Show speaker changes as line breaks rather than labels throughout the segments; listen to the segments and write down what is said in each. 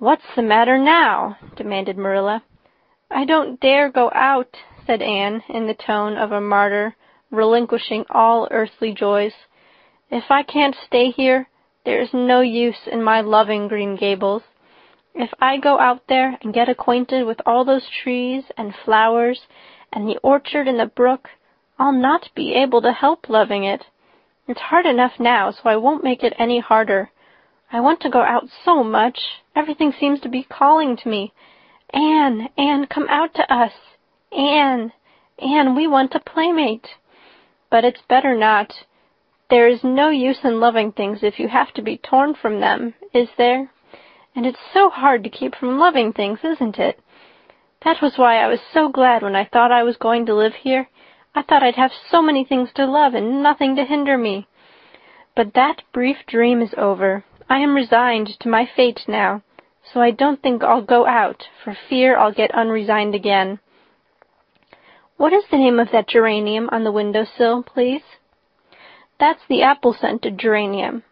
"What's the matter now?" demanded Marilla. "I don't dare go out," said Anne, in the tone of a martyr relinquishing all earthly joys. "If I can't stay here there is no use in my loving Green Gables. If I go out there and get acquainted with all those trees and flowers and the orchard and the brook I'll not be able to help loving it. It's hard enough now, so I won't make it any harder. I want to go out so much. Everything seems to be calling to me. Anne, Anne, come out to us. Anne, Anne, we want a playmate. But it's better not. There is no use in loving things if you have to be torn from them, is there? And it's so hard to keep from loving things, isn't it? That was why I was so glad when I thought I was going to live here. I thought I'd have so many things to love and nothing to hinder me. But that brief dream is over. I am resigned to my fate now, so I don't think I'll go out, for fear I'll get unresigned again. What is the name of that geranium on the window sill, please? That's the apple-scented geranium.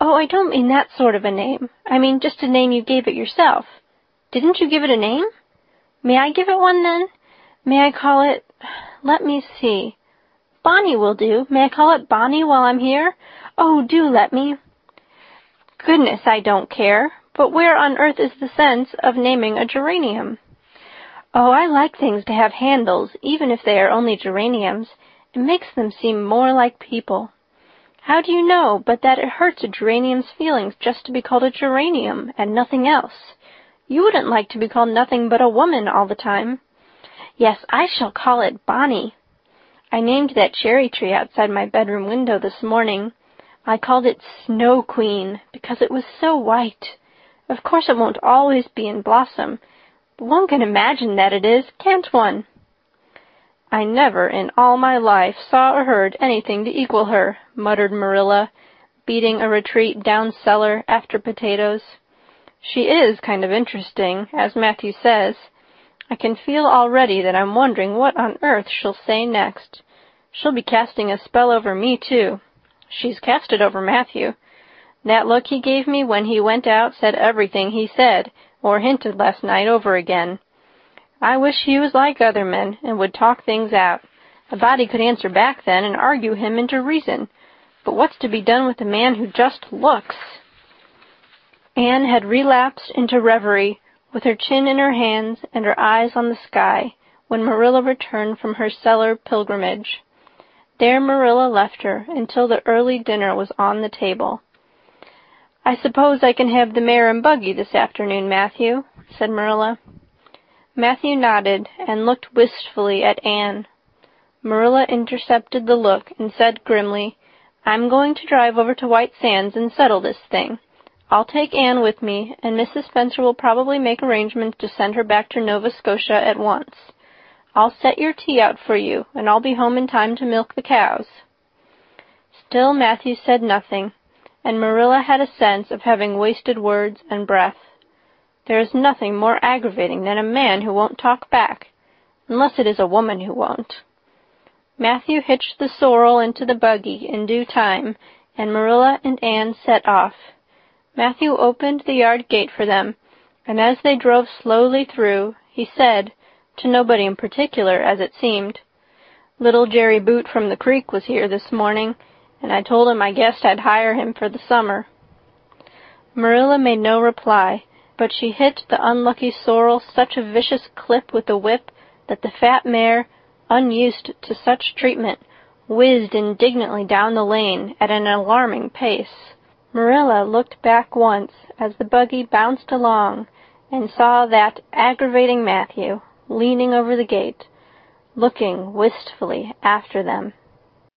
Oh, I don't mean that sort of a name. I mean just a name you gave it yourself. Didn't you give it a name? May I give it one, then? May I call it let me see. Bonnie will do. May I call it Bonnie while I'm here? Oh, do let me. Goodness, I don't care. But where on earth is the sense of naming a geranium? Oh, I like things to have handles, even if they are only geraniums. It makes them seem more like people. How do you know but that it hurts a geranium's feelings just to be called a geranium and nothing else? You wouldn't like to be called nothing but a woman all the time. Yes, I shall call it Bonnie. I named that cherry tree outside my bedroom window this morning. I called it Snow Queen because it was so white. Of course it won't always be in blossom, but one can imagine that it is, can't one? I never in all my life saw or heard anything to equal her, muttered Marilla, beating a retreat down cellar after potatoes. She is kind of interesting, as Matthew says. I can feel already that I'm wondering what on earth she'll say next. She'll be casting a spell over me, too. She's cast it over Matthew. That look he gave me when he went out said everything he said or hinted last night over again. I wish he was like other men and would talk things out. A body could answer back then and argue him into reason. But what's to be done with a man who just looks? Anne had relapsed into reverie with her chin in her hands and her eyes on the sky, when Marilla returned from her cellar pilgrimage. There Marilla left her until the early dinner was on the table. I suppose I can have the mare and buggy this afternoon, Matthew, said Marilla. Matthew nodded and looked wistfully at Anne. Marilla intercepted the look and said grimly, I'm going to drive over to White Sands and settle this thing. I'll take Anne with me, and Mrs. Spencer will probably make arrangements to send her back to Nova Scotia at once. I'll set your tea out for you, and I'll be home in time to milk the cows. Still Matthew said nothing, and Marilla had a sense of having wasted words and breath. There is nothing more aggravating than a man who won't talk back, unless it is a woman who won't. Matthew hitched the sorrel into the buggy in due time, and Marilla and Anne set off. Matthew opened the yard gate for them, and as they drove slowly through, he said, to nobody in particular, as it seemed, Little Jerry Buote from the creek was here this morning, and I told him I guessed I'd hire him for the summer. Marilla made no reply, but she hit the unlucky sorrel such a vicious clip with the whip that the fat mare, unused to such treatment, whizzed indignantly down the lane at an alarming pace. Marilla looked back once as the buggy bounced along and saw that aggravating Matthew leaning over the gate, looking wistfully after them.